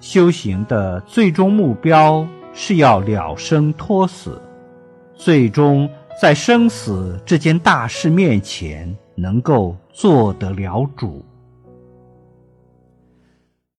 修行的最终目标是要了生脱死最终在生死这件大事面前能够做得了主。